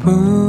Boom.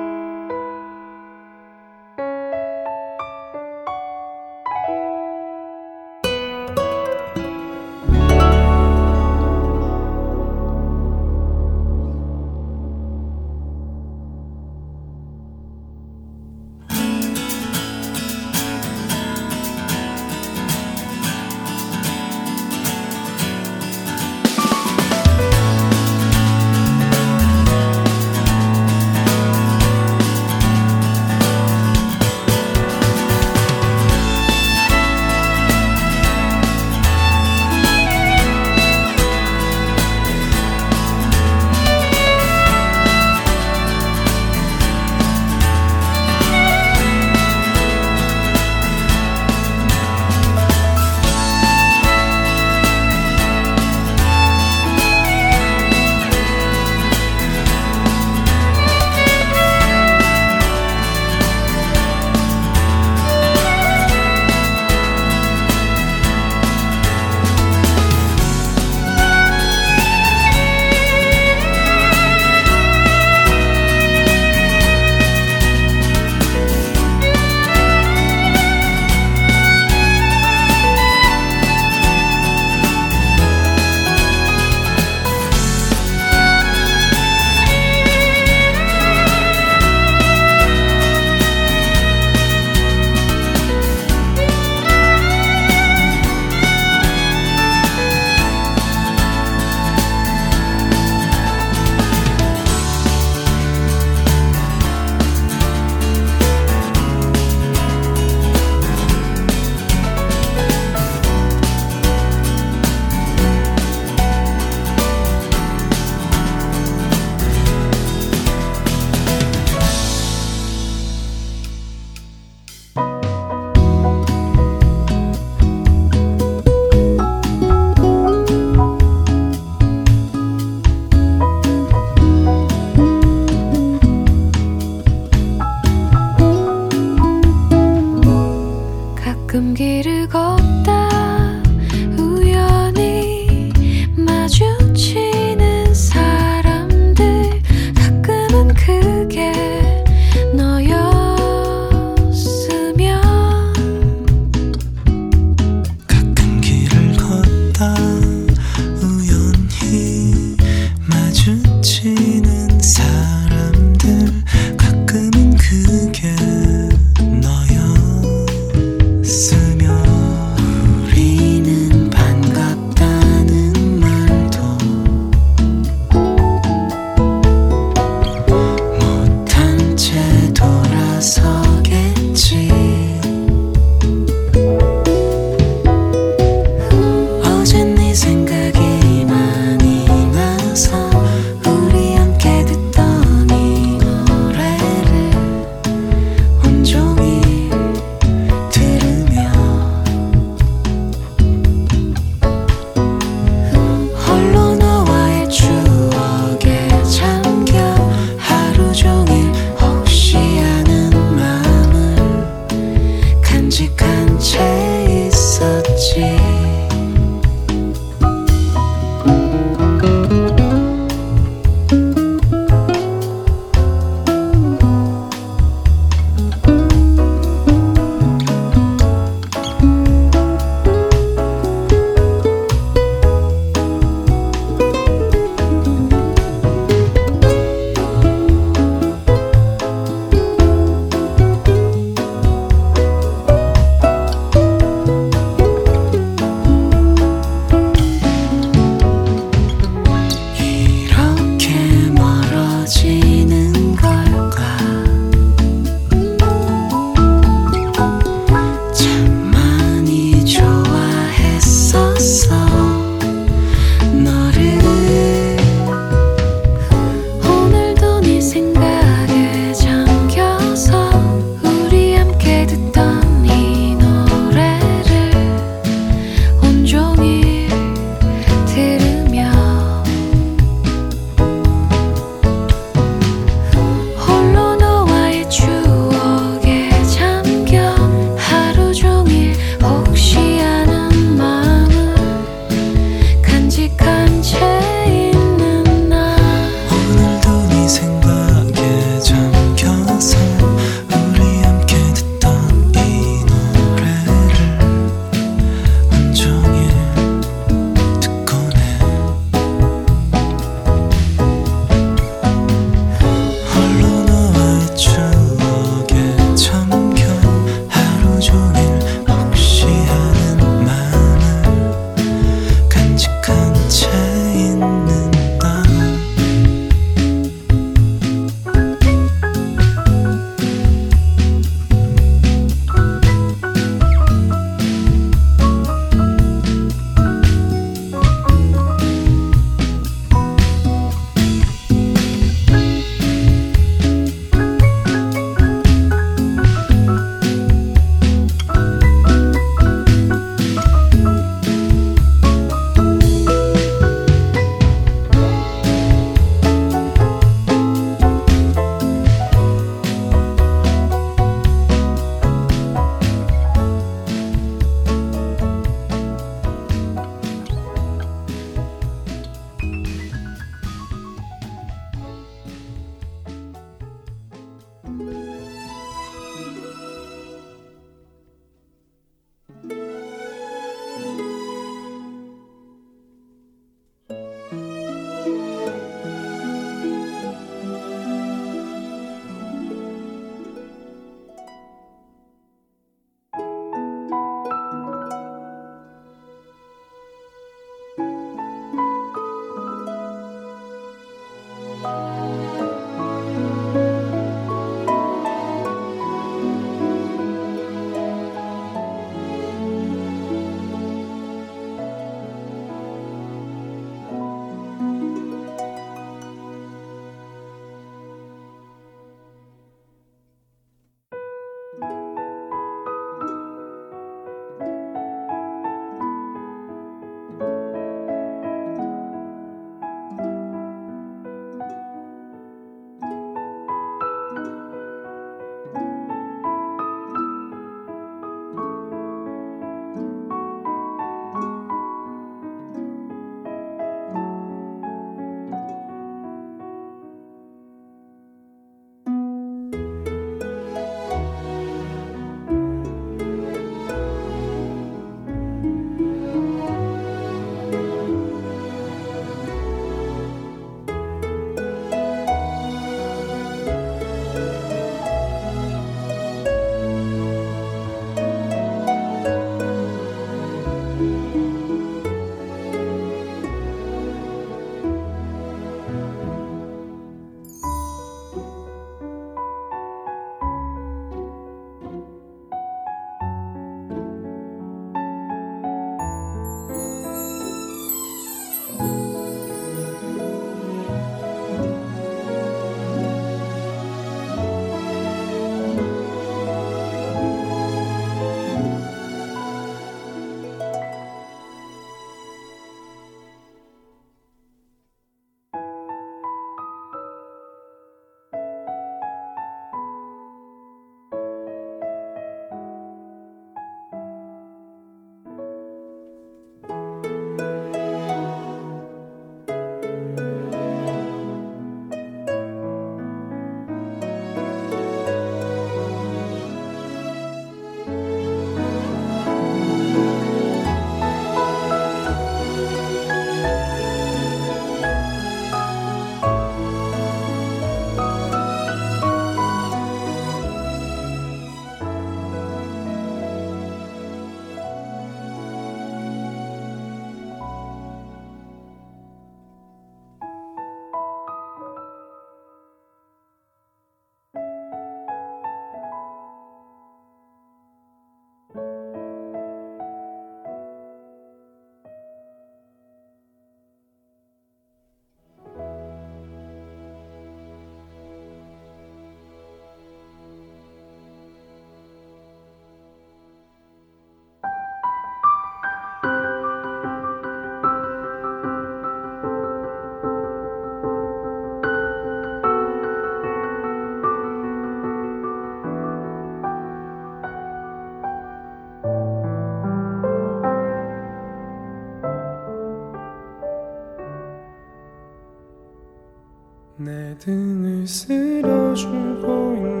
死的时候。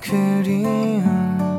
그리운